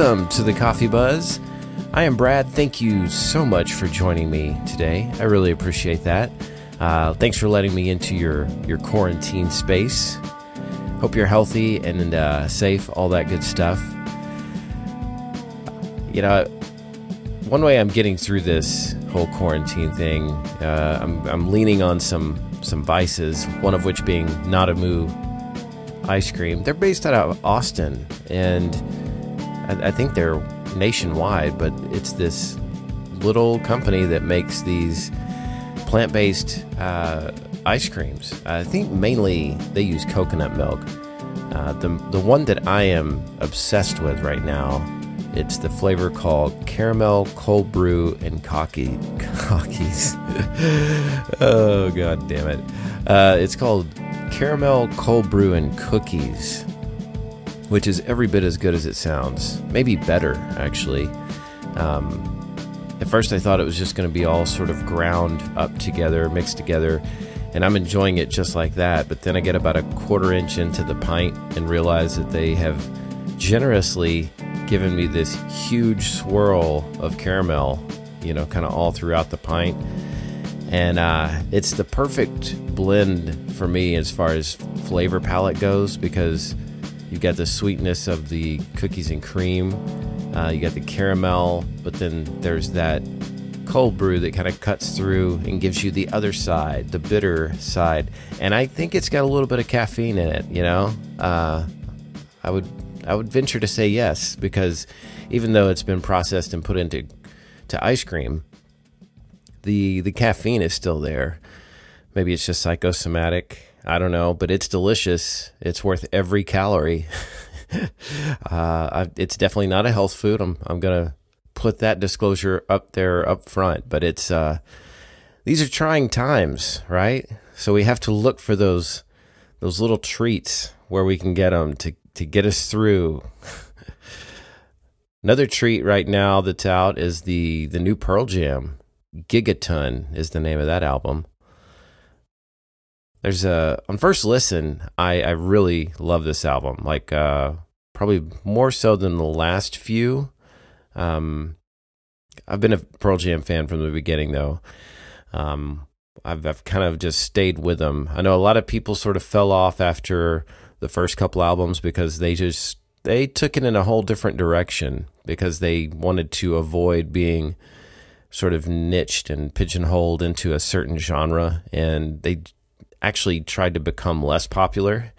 Welcome to the Coffee Buzz. I am Brad. Thank you so much for joining me today. I really appreciate that. Uh, thanks for letting me into your, your quarantine space. Hope you're healthy and uh, safe, all that good stuff. You know, one way I'm getting through this whole quarantine thing, uh, I'm, I'm leaning on some some vices. One of which being NadaMoo ice cream. They're based out of Austin, and I, I think they're nationwide. But it's this little company that makes these plant-based uh, ice creams. I think mainly they use coconut milk. Uh, the the one that I am obsessed with right now it's the flavor called caramel cold brew and cocky cockies. oh god damn it! Uh, it's called caramel cold brew and cookies, which is every bit as good as it sounds. Maybe better actually. Um, at first, I thought it was just going to be all sort of ground up together, mixed together, and I'm enjoying it just like that. But then I get about a quarter inch into the pint and realize that they have generously given me this huge swirl of caramel, you know, kind of all throughout the pint. And uh, it's the perfect blend for me as far as flavor palette goes because you've got the sweetness of the cookies and cream, uh, you got the caramel, but then there's that cold brew that kind of cuts through and gives you the other side, the bitter side. And I think it's got a little bit of caffeine in it, you know? Uh, I would I would venture to say yes, because even though it's been processed and put into to ice cream, the the caffeine is still there. Maybe it's just psychosomatic. I don't know, but it's delicious. It's worth every calorie. uh, it's definitely not a health food. I'm I'm gonna put that disclosure up there up front. But it's uh, these are trying times, right? So we have to look for those those little treats where we can get them to to get us through. Another treat right now that's out is the the new Pearl Jam. Gigaton is the name of that album. There's a on first listen, I I really love this album. Like uh probably more so than the last few. Um I've been a Pearl Jam fan from the beginning though. Um I've I've kind of just stayed with them. I know a lot of people sort of fell off after the first couple albums because they just they took it in a whole different direction because they wanted to avoid being sort of niched and pigeonholed into a certain genre and they actually tried to become less popular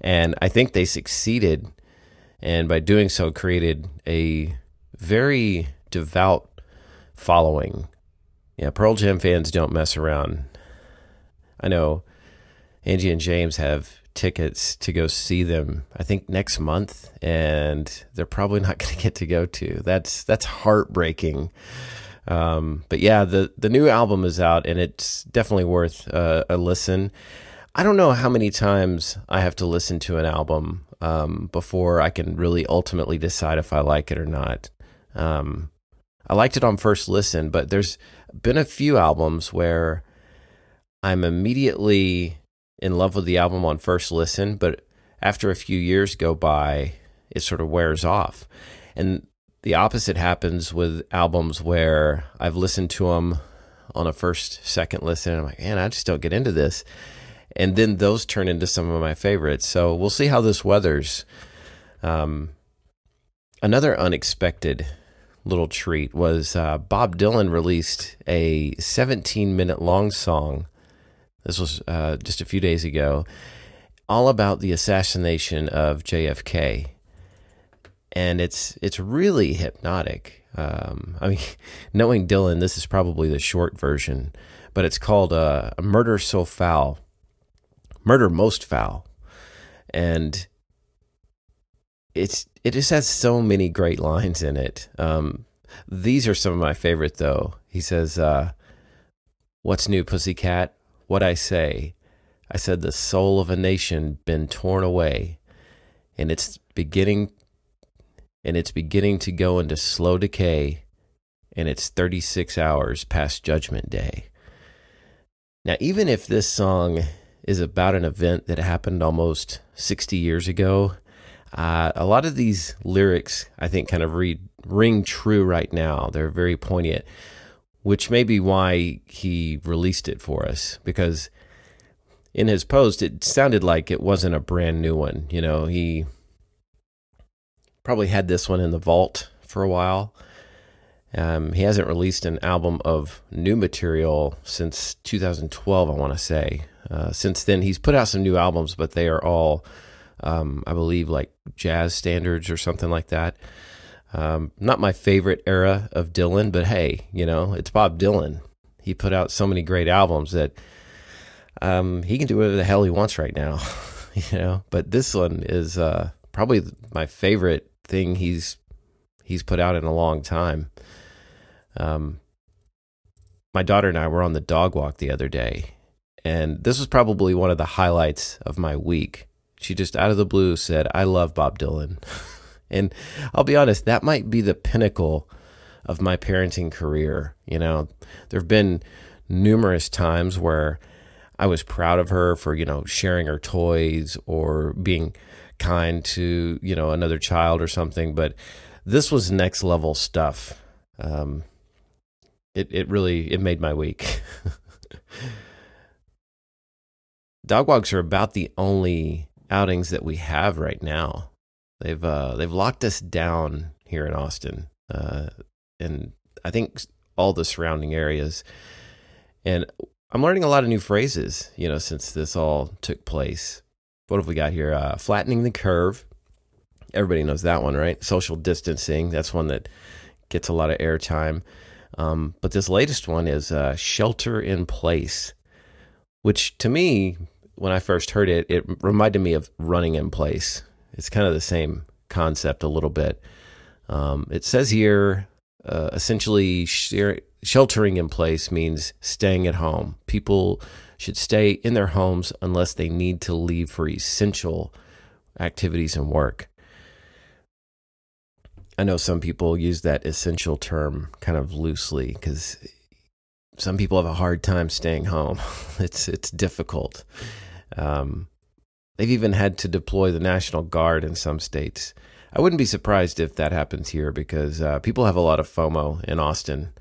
and I think they succeeded and by doing so created a very devout following. Yeah, Pearl Jam fans don't mess around. I know Angie and James have tickets to go see them I think next month and they're probably not going to get to go to. That's that's heartbreaking. Um, but yeah, the the new album is out and it's definitely worth uh, a listen. I don't know how many times I have to listen to an album um, before I can really ultimately decide if I like it or not. Um, I liked it on first listen, but there's been a few albums where I'm immediately in love with the album on first listen, but after a few years go by, it sort of wears off. And the opposite happens with albums where I've listened to them on a first, second listen. And I'm like, man, I just don't get into this. And then those turn into some of my favorites. So we'll see how this weathers. Um, another unexpected little treat was uh, Bob Dylan released a 17 minute long song this was uh, just a few days ago, all about the assassination of JFK, and it's it's really hypnotic. Um, I mean, knowing Dylan, this is probably the short version, but it's called uh, "A Murder So Foul," "Murder Most Foul," and it's it just has so many great lines in it. Um, these are some of my favorite, though. He says, uh, "What's new, pussycat? what I say. I said the soul of a nation been torn away, and it's beginning and it's beginning to go into slow decay, and it's 36 hours past judgment day. Now, even if this song is about an event that happened almost 60 years ago, Uh, a lot of these lyrics, I think, kind of ring true right now. They're very poignant, which may be why he released it for us. Because in his post, it sounded like it wasn't a brand new one. You know, he probably had this one in the vault for a while. Um, he hasn't released an album of new material since 2012, I want to say. Uh, since then, he's put out some new albums, but they are all, um, I believe, like jazz standards or something like that. Um, not my favorite era of Dylan, but hey, you know, it's Bob Dylan. He put out so many great albums that um, he can do whatever the hell he wants right now, you know. But this one is uh, probably my favorite thing he's he's put out in a long time. Um, my daughter and I were on the dog walk the other day, and this was probably one of the highlights of my week. She just out of the blue said, I love Bob Dylan. and I'll be honest, that might be the pinnacle of my parenting career. You know, there have been numerous times where I was proud of her for, you know, sharing her toys or being kind to, you know, another child or something. But this was next level stuff. Um, it it really it made my week. Dog walks are about the only outings that we have right now. They've uh, they've locked us down here in Austin, uh, and I think all the surrounding areas. And I'm learning a lot of new phrases, you know, since this all took place. What have we got here? Uh, flattening the curve. Everybody knows that one, right? Social distancing. That's one that gets a lot of airtime. Um, but this latest one is uh, shelter in place, which to me, when I first heard it, it reminded me of running in place. It's kind of the same concept a little bit. Um, it says here uh, essentially sheltering in place means staying at home. People should stay in their homes unless they need to leave for essential activities and work. I know some people use that essential term kind of loosely because some people have a hard time staying home. it's it's difficult. Um, they've even had to deploy the National Guard in some states. I wouldn't be surprised if that happens here because uh, people have a lot of FOMO in Austin,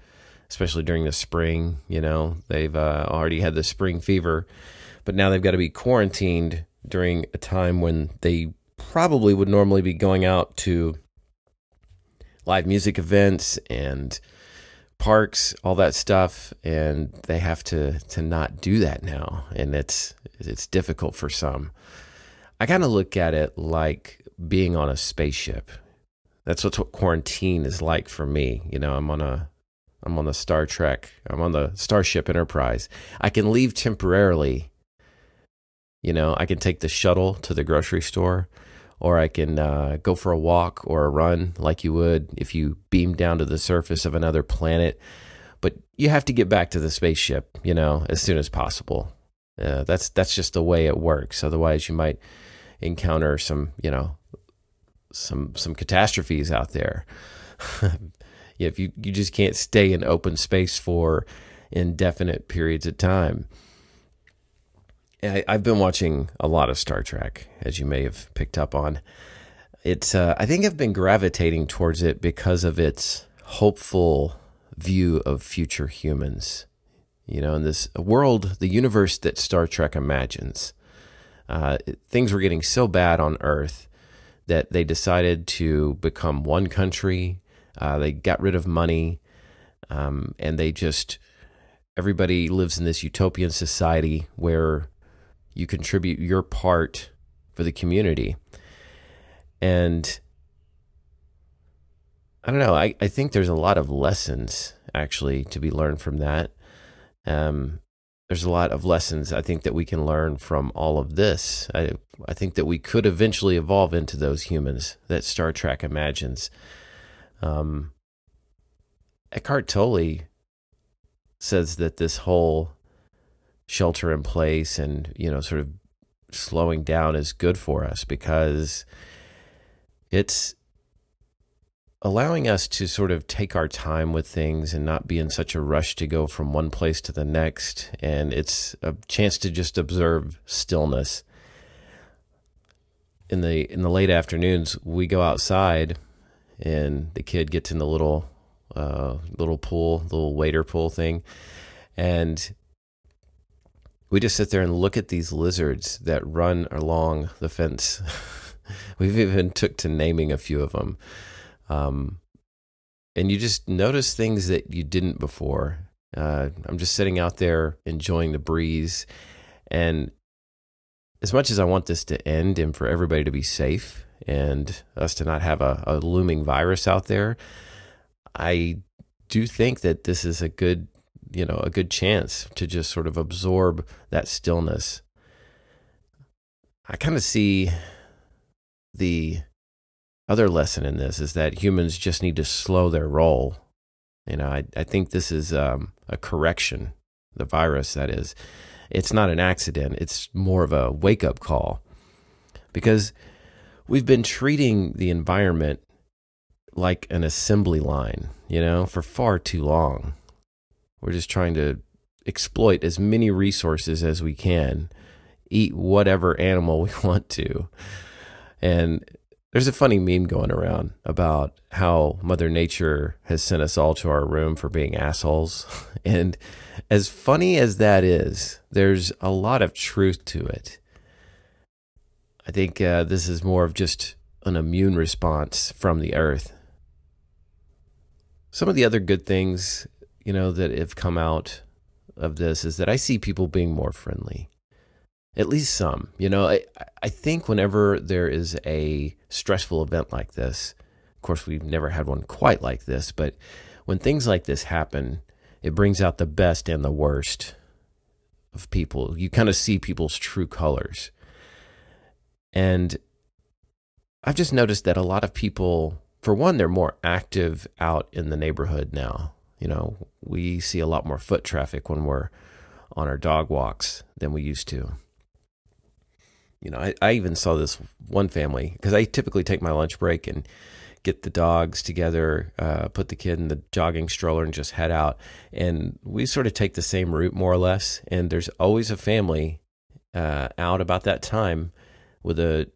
especially during the spring. You know, they've uh, already had the spring fever, but now they've got to be quarantined during a time when they probably would normally be going out to live music events and parks, all that stuff, and they have to to not do that now, and it's it's difficult for some. I kind of look at it like being on a spaceship. That's what quarantine is like for me. You know, I'm on a I'm on the Star Trek. I'm on the Starship Enterprise. I can leave temporarily. You know, I can take the shuttle to the grocery store or I can uh, go for a walk or a run like you would if you beam down to the surface of another planet. But you have to get back to the spaceship, you know, as soon as possible. Uh, that's that's just the way it works. Otherwise, you might encounter some, you know, some some catastrophes out there. if you you just can't stay in open space for indefinite periods of time. I, have been watching a lot of Star Trek, as you may have picked up on. It's uh, I think I've been gravitating towards it because of its hopeful view of future humans. You know, in this world, the universe that Star Trek imagines, uh, things were getting so bad on Earth that they decided to become one country. Uh, they got rid of money, um, and they just everybody lives in this utopian society where you contribute your part for the community. And I don't know, I, I think there's a lot of lessons actually to be learned from that. Um, there's a lot of lessons I think that we can learn from all of this. I, I think that we could eventually evolve into those humans that Star Trek imagines. Um, Eckhart Tolle says that this whole shelter in place and you know sort of slowing down is good for us because it's allowing us to sort of take our time with things and not be in such a rush to go from one place to the next. And it's a chance to just observe stillness. In the in the late afternoons, we go outside, and the kid gets in the little uh, little pool, little wader pool thing, and we just sit there and look at these lizards that run along the fence. We've even took to naming a few of them. Um, and you just notice things that you didn't before. Uh, I'm just sitting out there enjoying the breeze. And as much as I want this to end and for everybody to be safe and us to not have a, a looming virus out there, I do think that this is a good, you know, a good chance to just sort of absorb that stillness. I kind of see the other lesson in this is that humans just need to slow their roll. You know, I, I think this is um, a correction, the virus, that is. It's not an accident, it's more of a wake up call. Because we've been treating the environment like an assembly line, you know, for far too long. We're just trying to exploit as many resources as we can, eat whatever animal we want to. And there's a funny meme going around about how Mother Nature has sent us all to our room for being assholes. And as funny as that is, there's a lot of truth to it. I think uh, this is more of just an immune response from the earth. Some of the other good things, you know, that have come out of this is that I see people being more friendly at least some. You know, I, I think whenever there is a stressful event like this, of course, we've never had one quite like this, but when things like this happen, it brings out the best and the worst of people. You kind of see people's true colors. And I've just noticed that a lot of people, for one, they're more active out in the neighborhood now. You know, we see a lot more foot traffic when we're on our dog walks than we used to you know, I, I even saw this one family because I typically take my lunch break and get the dogs together, uh, put the kid in the jogging stroller, and just head out. And we sort of take the same route more or less. And there's always a family uh, out about that time with a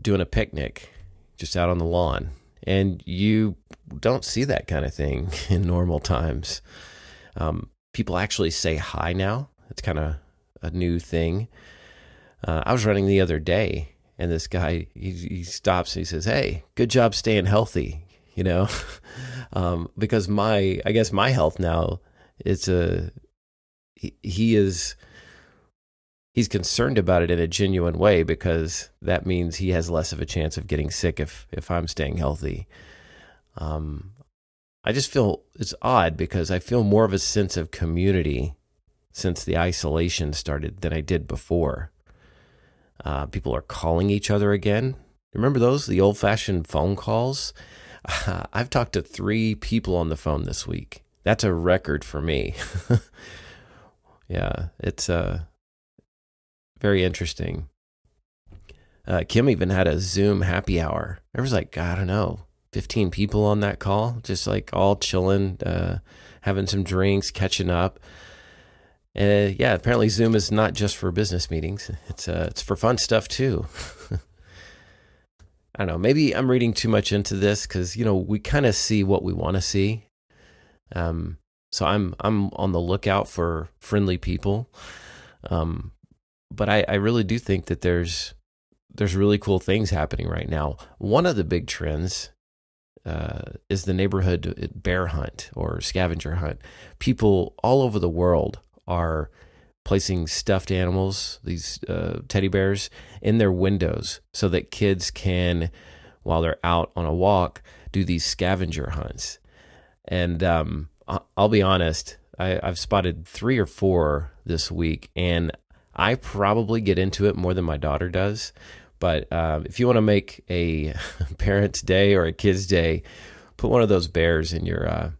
doing a picnic just out on the lawn. And you don't see that kind of thing in normal times. Um, people actually say hi now. It's kind of a new thing. Uh, I was running the other day, and this guy he, he stops and he says, "Hey, good job staying healthy." You know, um, because my I guess my health now it's a he, he is he's concerned about it in a genuine way because that means he has less of a chance of getting sick if if I'm staying healthy. Um, I just feel it's odd because I feel more of a sense of community since the isolation started than I did before. Uh, people are calling each other again. Remember those, the old fashioned phone calls? I've talked to three people on the phone this week. That's a record for me. yeah, it's uh, very interesting. Uh, Kim even had a Zoom happy hour. There was like, I don't know, 15 people on that call, just like all chilling, uh, having some drinks, catching up. Uh, yeah, apparently Zoom is not just for business meetings. It's uh, it's for fun stuff too. I don't know. Maybe I'm reading too much into this because you know we kind of see what we want to see. Um, so I'm I'm on the lookout for friendly people. Um, but I, I really do think that there's there's really cool things happening right now. One of the big trends uh, is the neighborhood bear hunt or scavenger hunt. People all over the world are placing stuffed animals, these uh, teddy bears, in their windows so that kids can, while they're out on a walk, do these scavenger hunts. And um, I'll be honest, I, I've spotted three or four this week, and I probably get into it more than my daughter does. But uh, if you want to make a parent's day or a kid's day, put one of those bears in your uh,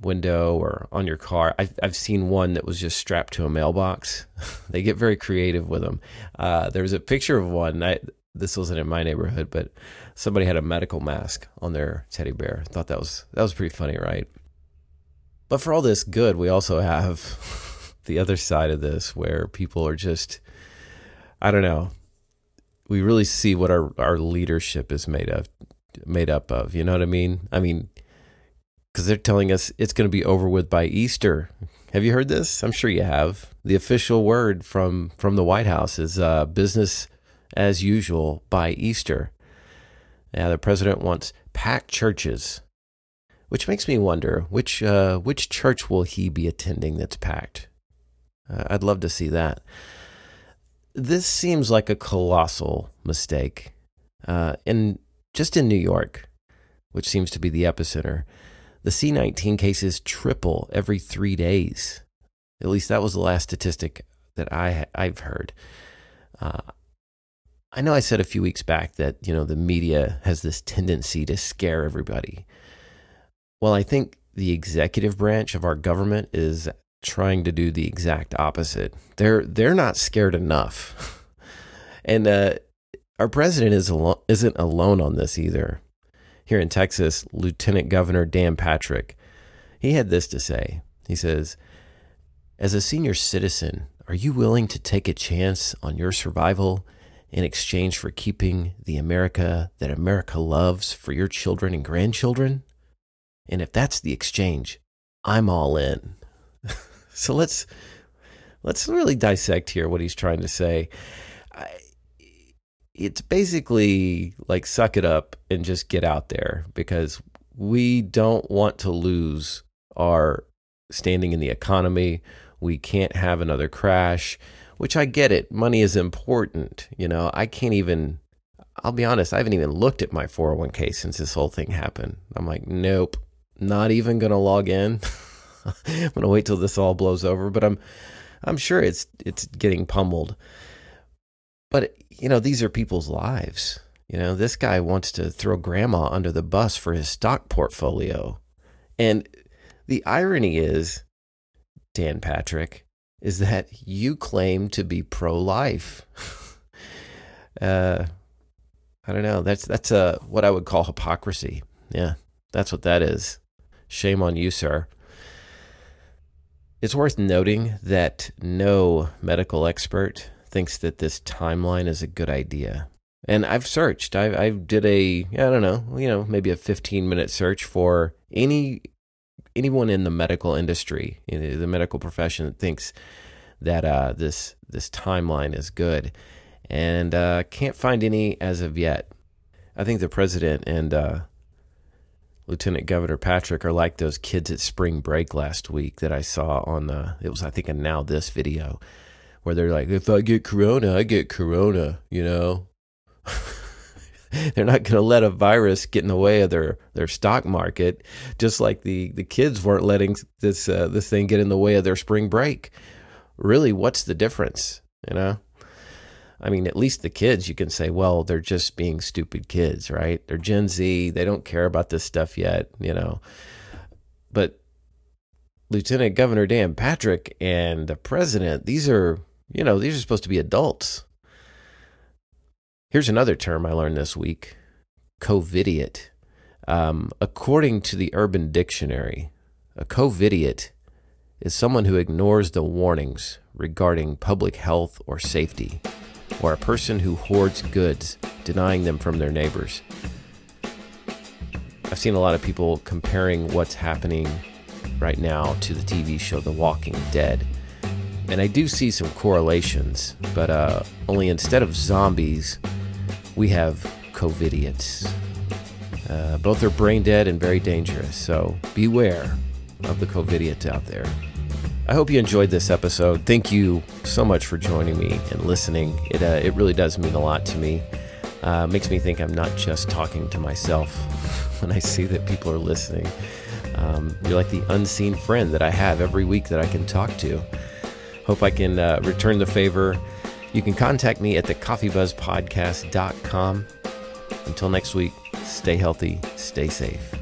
window or on your car. I've, I've seen one that was just strapped to a mailbox. they get very creative with them. Uh, there was a picture of one. I, this wasn't in my neighborhood, but somebody had a medical mask on their teddy bear. Thought that was that was pretty funny, right? But for all this good, we also have the other side of this where people are just, I don't know. we really see what our our leadership is made of made up of. You know what I mean? I mean, because they're telling us it's going to be over with by Easter. Have you heard this? I'm sure you have. The official word from from the White House is uh, business as usual by Easter. Yeah, the president wants packed churches, which makes me wonder which uh, which church will he be attending that's packed. Uh, I'd love to see that. This seems like a colossal mistake, uh, in just in New York, which seems to be the epicenter. The C19 cases triple every three days. At least that was the last statistic that I I've heard. Uh, I know I said a few weeks back that you know the media has this tendency to scare everybody. Well, I think the executive branch of our government is trying to do the exact opposite. They're they're not scared enough, and uh, our president is alo- isn't alone on this either. Here in Texas, Lieutenant Governor Dan Patrick, he had this to say. He says, "As a senior citizen, are you willing to take a chance on your survival?" in exchange for keeping the America that America loves for your children and grandchildren? And if that's the exchange, I'm all in. So let's let's really dissect here what he's trying to say. I, it's basically like suck it up and just get out there because we don't want to lose our standing in the economy. We can't have another crash which I get it. Money is important. You know, I can't even, I'll be honest, I haven't even looked at my 401k since this whole thing happened. I'm like, nope, not even going to log in. I'm to wait till this all blows over, but I'm, I'm sure it's, it's getting pummeled. But, you know, these are people's lives. You know, this guy wants to throw grandma under the bus for his stock portfolio. And the irony is, Dan Patrick, is that you claim to be pro-life. uh, I don't know. That's that's a what I would call hypocrisy. Yeah, that's what that is. Shame on you, sir. It's worth noting that no medical expert thinks that this timeline is a good idea. And I've searched. I, I did a I don't know, you know, maybe a 15 minute search for any anyone in the medical industry, in the medical profession, that thinks that uh, this this timeline is good, and uh, can't find any as of yet. I think the president and uh, Lieutenant Governor Patrick are like those kids at spring break last week that I saw on the. It was I think a NowThis video, where they're like, if I get corona, I get corona. You know. they're not going to let a virus get in the way of their, their stock market, just like the, the kids weren't letting this uh, this thing get in the way of their spring break. Really, what's the difference? You know, I mean, at least the kids, you can say, well, they're just being stupid kids, right? They're Gen Z. They don't care about this stuff yet, you know. But Lieutenant Governor Dan Patrick and the president, these are, you know, these are supposed to be adults. Here's another term I learned this week covidiot. Um, according to the Urban Dictionary, a covidiot is someone who ignores the warnings regarding public health or safety, or a person who hoards goods, denying them from their neighbors. I've seen a lot of people comparing what's happening right now to the TV show The Walking Dead. And I do see some correlations, but uh, only instead of zombies, we have covidiots. Uh, both are brain dead and very dangerous, so beware of the covidiots out there. I hope you enjoyed this episode. Thank you so much for joining me and listening. It, uh, it really does mean a lot to me. Uh, makes me think I'm not just talking to myself when I see that people are listening. Um, you're like the unseen friend that I have every week that I can talk to. Hope I can uh, return the favor you can contact me at the coffeebuzzpodcast.com. Until next week, stay healthy, stay safe.